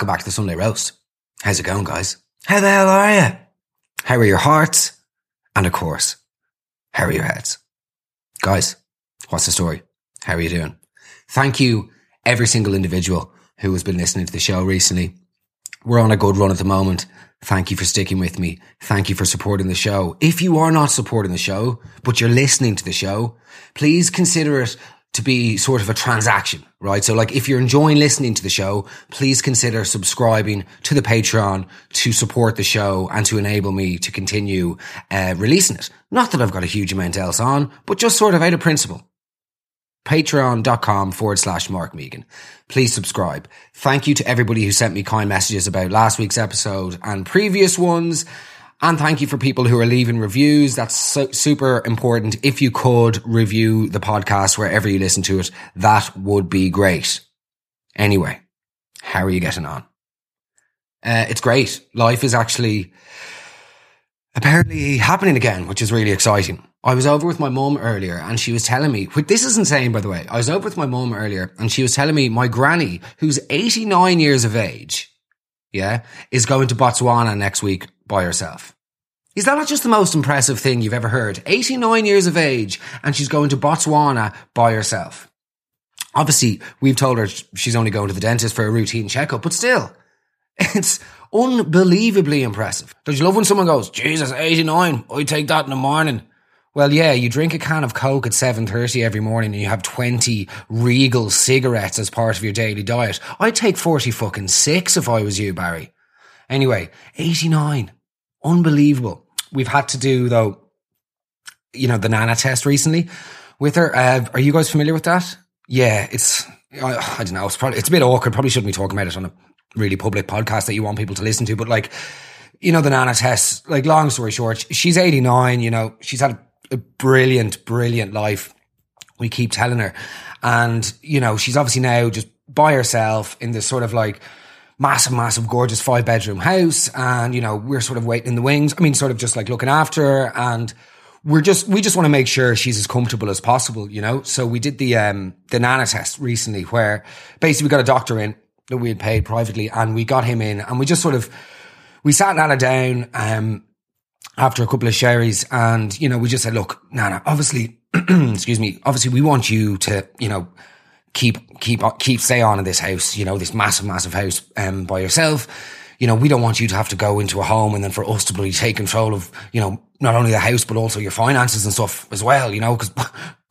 Welcome back to the Sunday Roast. How's it going, guys? How the hell are you? How are your hearts? And of course, how are your heads? Guys, what's the story? How are you doing? Thank you, every single individual who has been listening to the show recently. We're on a good run at the moment. Thank you for sticking with me. Thank you for supporting the show. If you are not supporting the show, but you're listening to the show, please consider it to be sort of a transaction, right? So like if you're enjoying listening to the show, please consider subscribing to the Patreon to support the show and to enable me to continue uh, releasing it. Not that I've got a huge amount else on, but just sort of out of principle. Patreon.com forward slash Mark Megan. Please subscribe. Thank you to everybody who sent me kind messages about last week's episode and previous ones. And thank you for people who are leaving reviews. That's so, super important. If you could review the podcast wherever you listen to it, that would be great. Anyway, how are you getting on? Uh, it's great. Life is actually apparently happening again, which is really exciting. I was over with my mum earlier and she was telling me, which this is insane, by the way. I was over with my mum earlier and she was telling me my granny, who's 89 years of age, yeah, is going to Botswana next week by herself. Is that not just the most impressive thing you've ever heard? 89 years of age and she's going to Botswana by herself. Obviously, we've told her she's only going to the dentist for a routine checkup, but still, it's unbelievably impressive. Don't you love when someone goes, Jesus, 89, I take that in the morning. Well, yeah, you drink a can of Coke at 7.30 every morning and you have 20 Regal cigarettes as part of your daily diet. I'd take 40 fucking six if I was you, Barry. Anyway, 89. Unbelievable. We've had to do though, you know, the Nana test recently with her. Uh, are you guys familiar with that? Yeah, it's, I, I don't know. It's probably, it's a bit awkward. Probably shouldn't be talking about it on a really public podcast that you want people to listen to, but like, you know, the Nana test, like long story short, she's 89, you know, she's had a brilliant, brilliant life. We keep telling her. And, you know, she's obviously now just by herself in this sort of like, massive, massive, gorgeous five bedroom house. And, you know, we're sort of waiting in the wings. I mean, sort of just like looking after her and we're just, we just want to make sure she's as comfortable as possible, you know? So we did the, um, the Nana test recently where basically we got a doctor in that we had paid privately and we got him in and we just sort of, we sat Nana down, um, after a couple of sherries and, you know, we just said, look, Nana, obviously, excuse me, obviously we want you to, you know, keep keep keep stay on in this house, you know, this massive, massive house um, by yourself. You know, we don't want you to have to go into a home and then for us to really take control of, you know, not only the house but also your finances and stuff as well. You know, because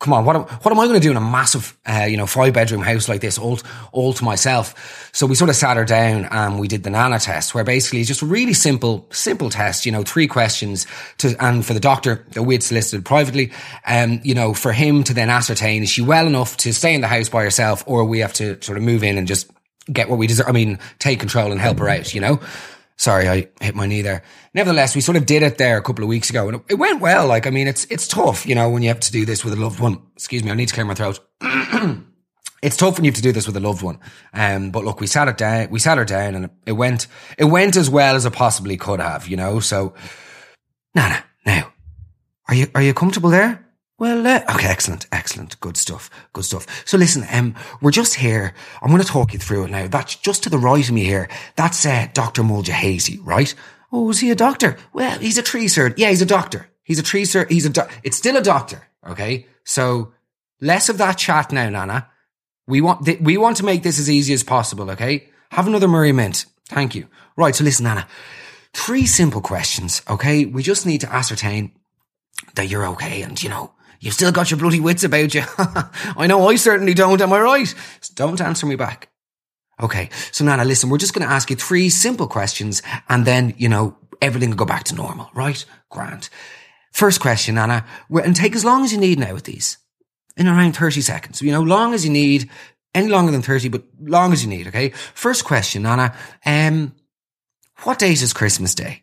come on, what am, what am I going to do in a massive, uh, you know, five bedroom house like this, all, all to myself? So we sort of sat her down and we did the Nana test, where basically it's just a really simple, simple test, you know, three questions to, and for the doctor that we had solicited privately, um, you know, for him to then ascertain, is she well enough to stay in the house by herself or we have to sort of move in and just get what we deserve? I mean, take control and help her out, you know? Sorry, I hit my knee there. Nevertheless, we sort of did it there a couple of weeks ago and it went well. Like, I mean, it's, it's tough, you know, when you have to do this with a loved one. Excuse me. I need to clear my throat. it's tough when you have to do this with a loved one. Um, but look, we sat it down, we sat her down and it went, it went as well as it possibly could have, you know? So, Nana, now, are you, are you comfortable there? Well, uh, okay, excellent, excellent, good stuff, good stuff. So listen, um, we're just here. I'm going to talk you through it now. That's just to the right of me here. That's uh, Dr. Mulcahy, right? Oh, is he a doctor? Well, he's a tree surgeon. Yeah, he's a doctor. He's a tree surgeon. He's a. Do- it's still a doctor. Okay, so less of that chat now, Nana. We want th- we want to make this as easy as possible. Okay, have another Murray Mint. Thank you. Right. So listen, Nana. Three simple questions. Okay, we just need to ascertain that you're okay, and you know You've still got your bloody wits about you. I know I certainly don't, am I right? So don't answer me back. Okay, so Nana, listen, we're just going to ask you three simple questions and then, you know, everything will go back to normal, right? Grant. First question, Nana, and take as long as you need now with these. In around 30 seconds. You know, long as you need, any longer than 30, but long as you need, okay? First question, Nana, um, what date is Christmas Day?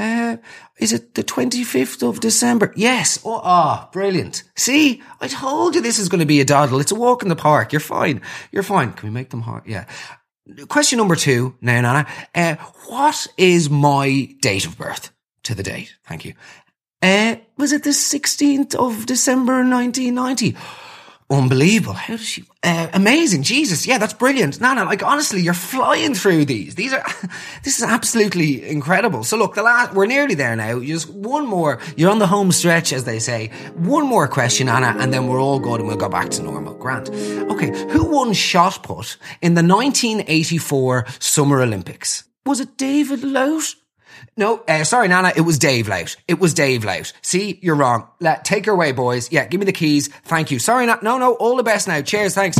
Uh, is it the 25th of December? Yes. Oh, ah, oh, brilliant. See, I told you this is going to be a doddle. It's a walk in the park. You're fine. You're fine. Can we make them hard? Yeah. Question number two now, Nana. Uh, what is my date of birth to the date? Thank you. Uh, was it the 16th of December 1990? Unbelievable. How does she? Uh, amazing, Jesus, yeah, that's brilliant. Nana, like honestly, you're flying through these. These are, this is absolutely incredible. So look, the last, we're nearly there now. Just one more. You're on the home stretch, as they say. One more question, Anna, and then we're all good and we'll go back to normal. Grant. Okay, who won shot put in the 1984 Summer Olympics? Was it David Lout? No, uh, sorry, Nana. It was Dave Lout. It was Dave Lout. See, you're wrong. Let, take her away, boys. Yeah, give me the keys. Thank you. Sorry, no, no, no. All the best now. Cheers. Thanks.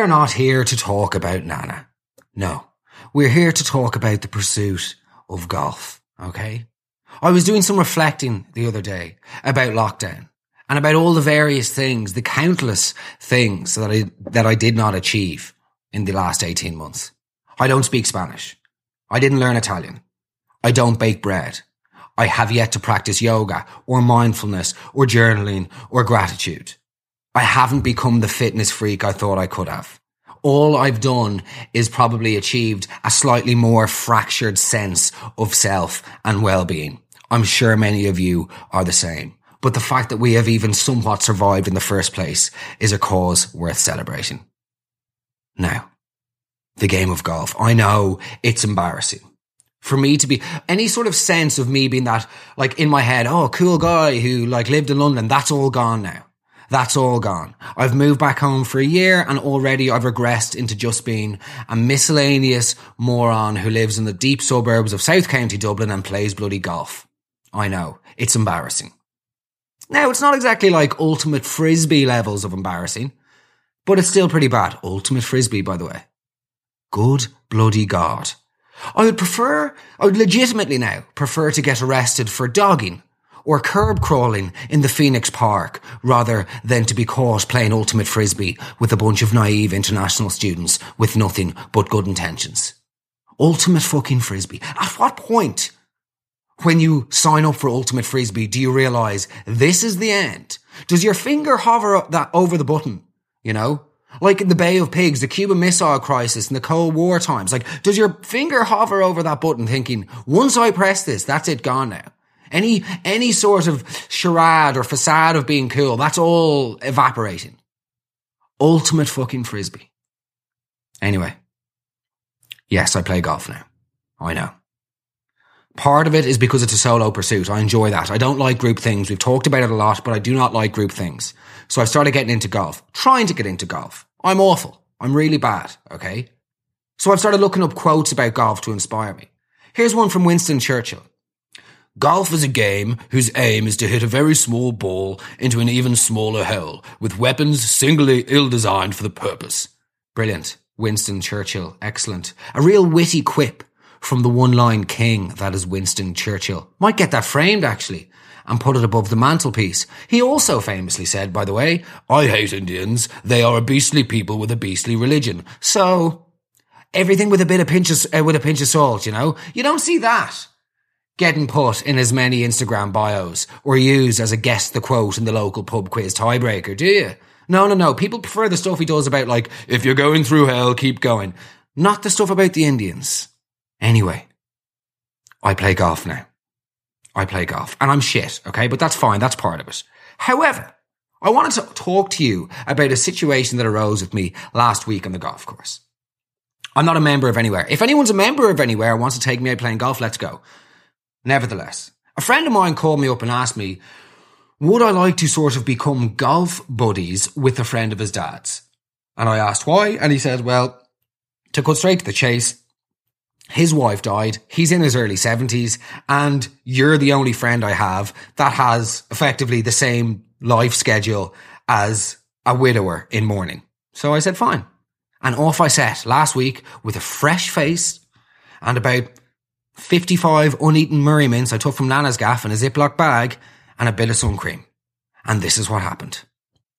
We are not here to talk about Nana. No, we're here to talk about the pursuit of golf. Okay. I was doing some reflecting the other day about lockdown and about all the various things, the countless things that I, that I did not achieve in the last 18 months. I don't speak Spanish. I didn't learn Italian. I don't bake bread. I have yet to practice yoga or mindfulness or journaling or gratitude. I haven't become the fitness freak I thought I could have. All I've done is probably achieved a slightly more fractured sense of self and well-being. I'm sure many of you are the same. But the fact that we have even somewhat survived in the first place is a cause worth celebrating. Now, the game of golf. I know it's embarrassing for me to be any sort of sense of me being that like in my head, oh, cool guy who like lived in London. That's all gone now. That's all gone. I've moved back home for a year and already I've regressed into just being a miscellaneous moron who lives in the deep suburbs of South County Dublin and plays bloody golf. I know. It's embarrassing. Now, it's not exactly like ultimate frisbee levels of embarrassing, but it's still pretty bad. Ultimate frisbee, by the way. Good bloody God. I would prefer, I would legitimately now prefer to get arrested for dogging or curb crawling in the Phoenix Park rather than to be caught playing ultimate frisbee with a bunch of naive international students with nothing but good intentions. Ultimate fucking frisbee. At what point when you sign up for ultimate frisbee do you realize this is the end? Does your finger hover that over the button? You know? Like in the Bay of Pigs, the Cuban Missile Crisis, and the Cold War times. Like, does your finger hover over that button thinking, once I press this, that's it gone now? Any, any sort of charade or facade of being cool, that's all evaporating. Ultimate fucking frisbee. Anyway. Yes, I play golf now. I know. Part of it is because it's a solo pursuit. I enjoy that. I don't like group things. We've talked about it a lot, but I do not like group things. So I started getting into golf, trying to get into golf. I'm awful. I'm really bad. Okay. So I've started looking up quotes about golf to inspire me. Here's one from Winston Churchill. Golf is a game whose aim is to hit a very small ball into an even smaller hole with weapons singly ill-designed for the purpose. Brilliant. Winston Churchill. Excellent. A real witty quip from the one-line king that is Winston Churchill. Might get that framed actually and put it above the mantelpiece. He also famously said, by the way, I hate Indians. They are a beastly people with a beastly religion. So, everything with a bit of pinch of, uh, with a pinch of salt, you know? You don't see that getting put in as many Instagram bios or used as a guess the quote in the local pub quiz tiebreaker, do you? No, no, no. People prefer the stuff he does about like, if you're going through hell, keep going. Not the stuff about the Indians. Anyway, I play golf now. I play golf and I'm shit, okay? But that's fine. That's part of it. However, I wanted to talk to you about a situation that arose with me last week on the golf course. I'm not a member of anywhere. If anyone's a member of anywhere and wants to take me out playing golf, let's go. Nevertheless, a friend of mine called me up and asked me, would I like to sort of become golf buddies with a friend of his dad's? And I asked why, and he said, well, to cut straight to the chase, his wife died, he's in his early 70s, and you're the only friend I have that has effectively the same life schedule as a widower in mourning. So I said, fine. And off I set last week with a fresh face and about 55 uneaten Murray mints I took from Nana's gaff in a Ziploc bag and a bit of sun cream. And this is what happened.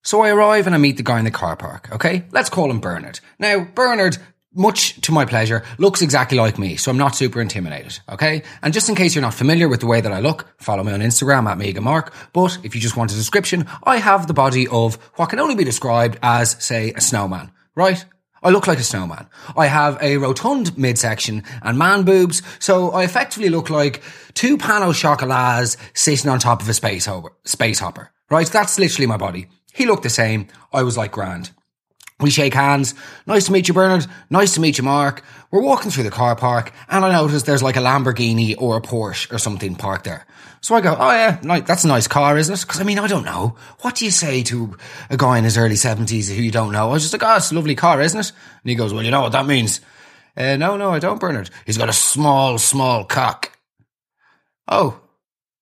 So I arrive and I meet the guy in the car park, okay? Let's call him Bernard. Now, Bernard much to my pleasure, looks exactly like me, so I'm not super intimidated, okay? And just in case you're not familiar with the way that I look, follow me on Instagram at Mega Mark. But if you just want a description, I have the body of what can only be described as, say, a snowman, right? I look like a snowman. I have a rotund midsection and man boobs, so I effectively look like two pain au chocolats sitting on top of a space hopper, space hopper, right? That's literally my body. He looked the same. I was like grand. We shake hands. Nice to meet you, Bernard. Nice to meet you, Mark. We're walking through the car park and I notice there's like a Lamborghini or a Porsche or something parked there. So I go, oh yeah, that's a nice car, isn't it? Cause I mean, I don't know. What do you say to a guy in his early seventies who you don't know? I was just like, oh, it's a lovely car, isn't it? And he goes, well, you know what that means? Uh, no, no, I don't, Bernard. He's got a small, small cock. Oh,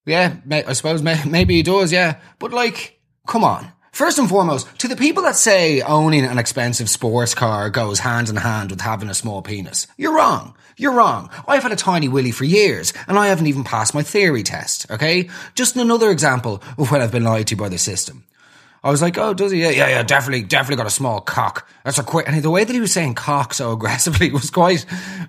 yeah, I suppose maybe he does, yeah. But like, come on. First and foremost, to the people that say owning an expensive sports car goes hand in hand with having a small penis, you're wrong. You're wrong. I've had a tiny willy for years, and I haven't even passed my theory test, okay? Just another example of when I've been lied to by the system. I was like, oh, does he? Yeah, yeah, yeah, definitely, definitely got a small cock. That's a quick, and the way that he was saying cock so aggressively was quite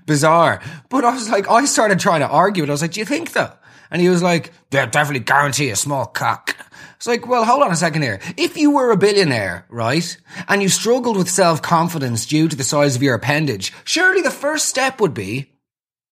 bizarre. But I was like, I started trying to argue it. I was like, do you think though? And he was like, yeah, definitely guarantee a small cock. It's like, well, hold on a second here. If you were a billionaire, right, and you struggled with self-confidence due to the size of your appendage, surely the first step would be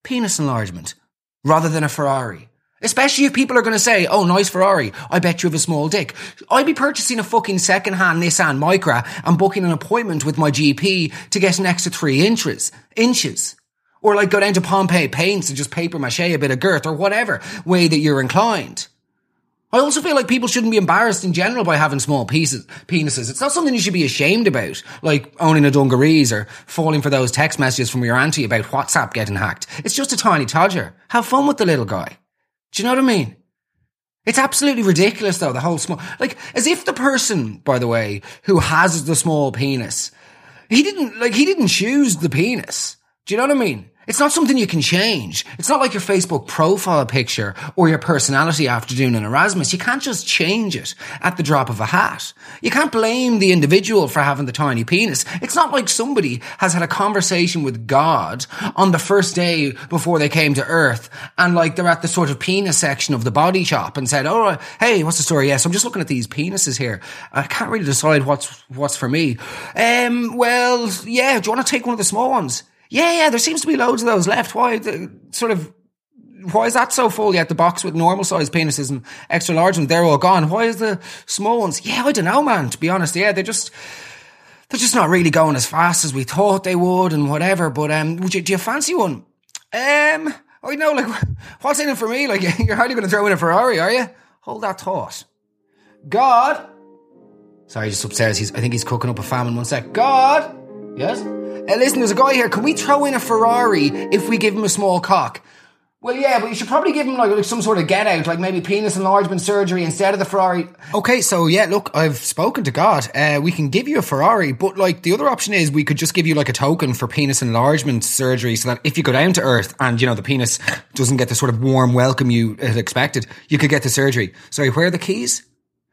penis enlargement rather than a Ferrari. Especially if people are going to say, oh, nice Ferrari. I bet you have a small dick. I'd be purchasing a fucking second-hand Nissan Micra and booking an appointment with my GP to get an extra three inches. Inches. Or like go down to Pompeii Paints and just paper mache a bit of girth or whatever way that you're inclined. I also feel like people shouldn't be embarrassed in general by having small pieces, penises. It's not something you should be ashamed about, like owning a dungarees or falling for those text messages from your auntie about WhatsApp getting hacked. It's just a tiny todger. Have fun with the little guy. Do you know what I mean? It's absolutely ridiculous though, the whole small, like, as if the person, by the way, who has the small penis, he didn't, like, he didn't choose the penis. Do you know what I mean? It's not something you can change. It's not like your Facebook profile picture or your personality after doing an Erasmus. You can't just change it at the drop of a hat. You can't blame the individual for having the tiny penis. It's not like somebody has had a conversation with God on the first day before they came to earth and like they're at the sort of penis section of the body shop and said, Oh, hey, what's the story? Yes, I'm just looking at these penises here. I can't really decide what's, what's for me. Um, well, yeah, do you want to take one of the small ones? Yeah, yeah, there seems to be loads of those left. Why, the, sort of, why is that so full yet? The box with normal sized penises and extra large ones, they're all gone. Why is the small ones? Yeah, I don't know, man, to be honest. Yeah, they're just, they're just not really going as fast as we thought they would and whatever. But, um, would you, do you fancy one? Um, I know, like, what's in it for me? Like, you're hardly going to throw in a Ferrari, are you? Hold that thought. God. Sorry, just upstairs. He's, I think he's cooking up a famine. One sec. God. Yes? Uh, listen, there's a guy here. Can we throw in a Ferrari if we give him a small cock? Well, yeah, but you should probably give him like, like some sort of get out, like maybe penis enlargement surgery instead of the Ferrari. Okay, so yeah, look, I've spoken to God. Uh, we can give you a Ferrari, but like the other option is we could just give you like a token for penis enlargement surgery, so that if you go down to Earth and you know the penis doesn't get the sort of warm welcome you had expected, you could get the surgery. Sorry, where are the keys?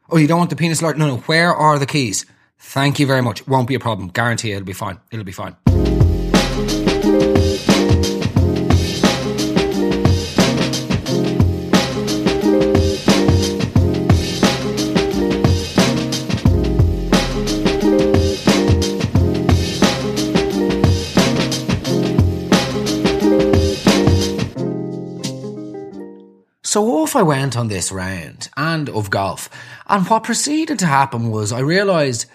Oh, you don't want the penis enlarged? No, no. Where are the keys? Thank you very much. Won't be a problem. Guarantee it'll be fine. It'll be fine. So off I went on this round and of golf. And what proceeded to happen was I realised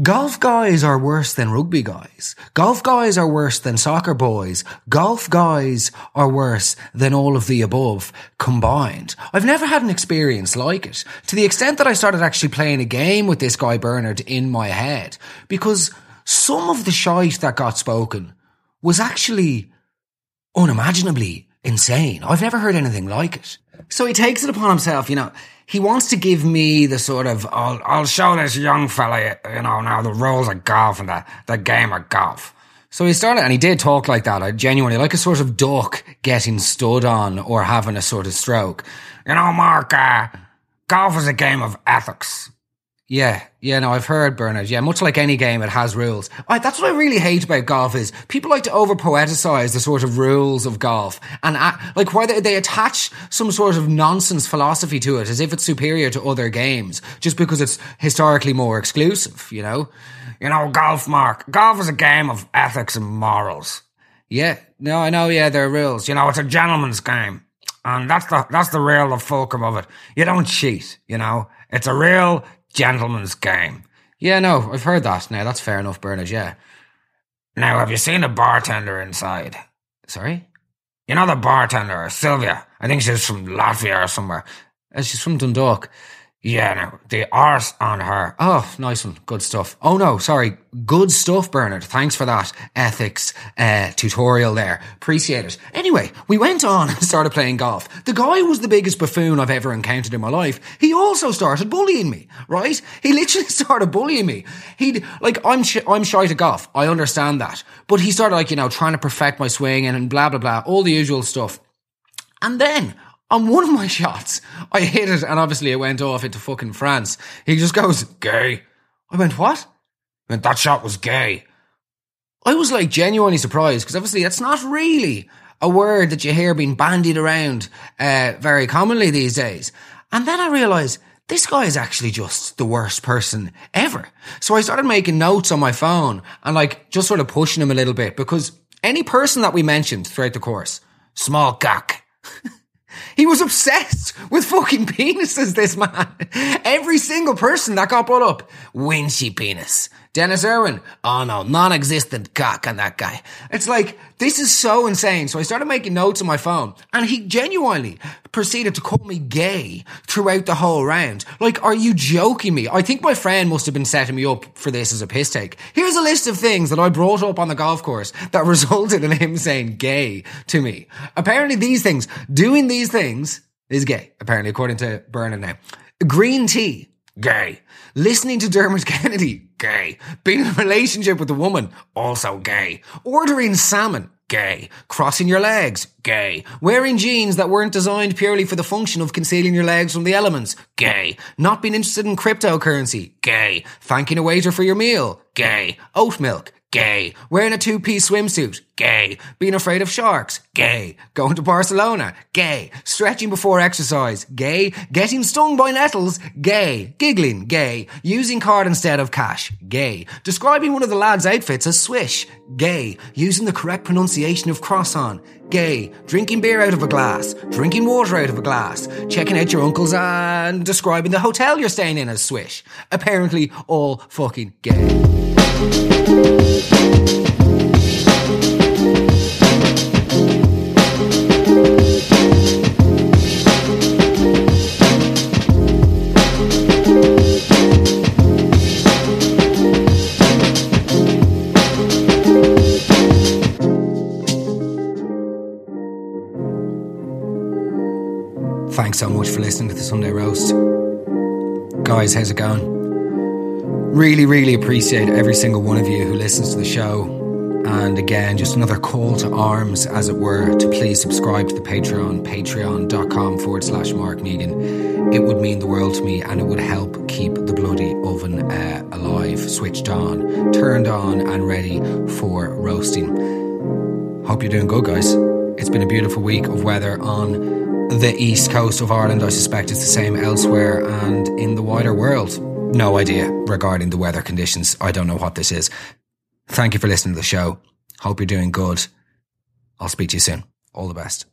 Golf guys are worse than rugby guys. Golf guys are worse than soccer boys. Golf guys are worse than all of the above combined. I've never had an experience like it to the extent that I started actually playing a game with this guy Bernard in my head because some of the shite that got spoken was actually unimaginably insane. I've never heard anything like it. So he takes it upon himself, you know, he wants to give me the sort of, I'll, I'll show this young fella, you know, now the rules of golf and the, the game of golf. So he started, and he did talk like that. I genuinely like a sort of duck getting stood on or having a sort of stroke. You know, Mark, uh, golf is a game of ethics. Yeah, yeah, no, I've heard Bernard. Yeah, much like any game, it has rules. I, that's what I really hate about golf is people like to over poeticize the sort of rules of golf and uh, like why they, they attach some sort of nonsense philosophy to it as if it's superior to other games just because it's historically more exclusive, you know? You know, golf, Mark. Golf is a game of ethics and morals. Yeah, no, I know, yeah, there are rules. You know, it's a gentleman's game. And that's the, that's the real fulcrum of it. You don't cheat, you know? It's a real gentleman's game. Yeah, no, I've heard that. Now, that's fair enough, Bernard, yeah. Now, have you seen the bartender inside? Sorry? You know the bartender, Sylvia. I think she's from Latvia or somewhere. Uh, she's from Dundalk. Yeah, no, the arse on her. Oh, nice one. Good stuff. Oh no, sorry. Good stuff, Bernard. Thanks for that ethics uh, tutorial there. Appreciate it. Anyway, we went on and started playing golf. The guy was the biggest buffoon I've ever encountered in my life. He also started bullying me, right? He literally started bullying me. He'd, like, I'm, sh- I'm shy to golf. I understand that. But he started, like, you know, trying to perfect my swing and, and blah, blah, blah, all the usual stuff. And then on one of my shots, I hit it and obviously it went off into fucking France. He just goes, gay. I went, what? I went, that shot was gay. I was like genuinely surprised because obviously that's not really a word that you hear being bandied around uh, very commonly these days. And then I realized this guy is actually just the worst person ever. So I started making notes on my phone and like just sort of pushing him a little bit because any person that we mentioned throughout the course, small cock. He was obsessed with fucking penises, this man. Every single person that got brought up, winchy penis. Denis Irwin, oh no, non-existent cock on that guy. It's like, this is so insane. So I started making notes on my phone and he genuinely proceeded to call me gay throughout the whole round. Like, are you joking me? I think my friend must have been setting me up for this as a piss take. Here's a list of things that I brought up on the golf course that resulted in him saying gay to me. Apparently these things, doing these things is gay, apparently according to Bernard now. Green tea Gay. Listening to Dermot Kennedy. Gay. Being in a relationship with a woman. Also gay. Ordering salmon. Gay. Crossing your legs. Gay. Wearing jeans that weren't designed purely for the function of concealing your legs from the elements. Gay. Not being interested in cryptocurrency. Gay. Thanking a waiter for your meal. Gay. Oat milk. Gay. Wearing a two-piece swimsuit. Gay. Being afraid of sharks. Gay. Going to Barcelona. Gay. Stretching before exercise. Gay. Getting stung by nettles. Gay. Giggling. Gay. Using card instead of cash. Gay. Describing one of the lads' outfits as swish. Gay. Using the correct pronunciation of croissant. Gay. Drinking beer out of a glass. Drinking water out of a glass. Checking out your uncle's and describing the hotel you're staying in as swish. Apparently all fucking gay. Thanks so much for listening to the Sunday Roast. Guys, how's it going? Really, really appreciate every single one of you who listens to the show. And again, just another call to arms, as it were, to please subscribe to the Patreon, patreon.com forward slash Mark Negan. It would mean the world to me and it would help keep the bloody oven uh, alive, switched on, turned on, and ready for roasting. Hope you're doing good, guys. It's been a beautiful week of weather on the east coast of Ireland. I suspect it's the same elsewhere and in the wider world no idea regarding the weather conditions. I don't know what this is. Thank you for listening to the show. Hope you're doing good. I'll speak to you soon. All the best.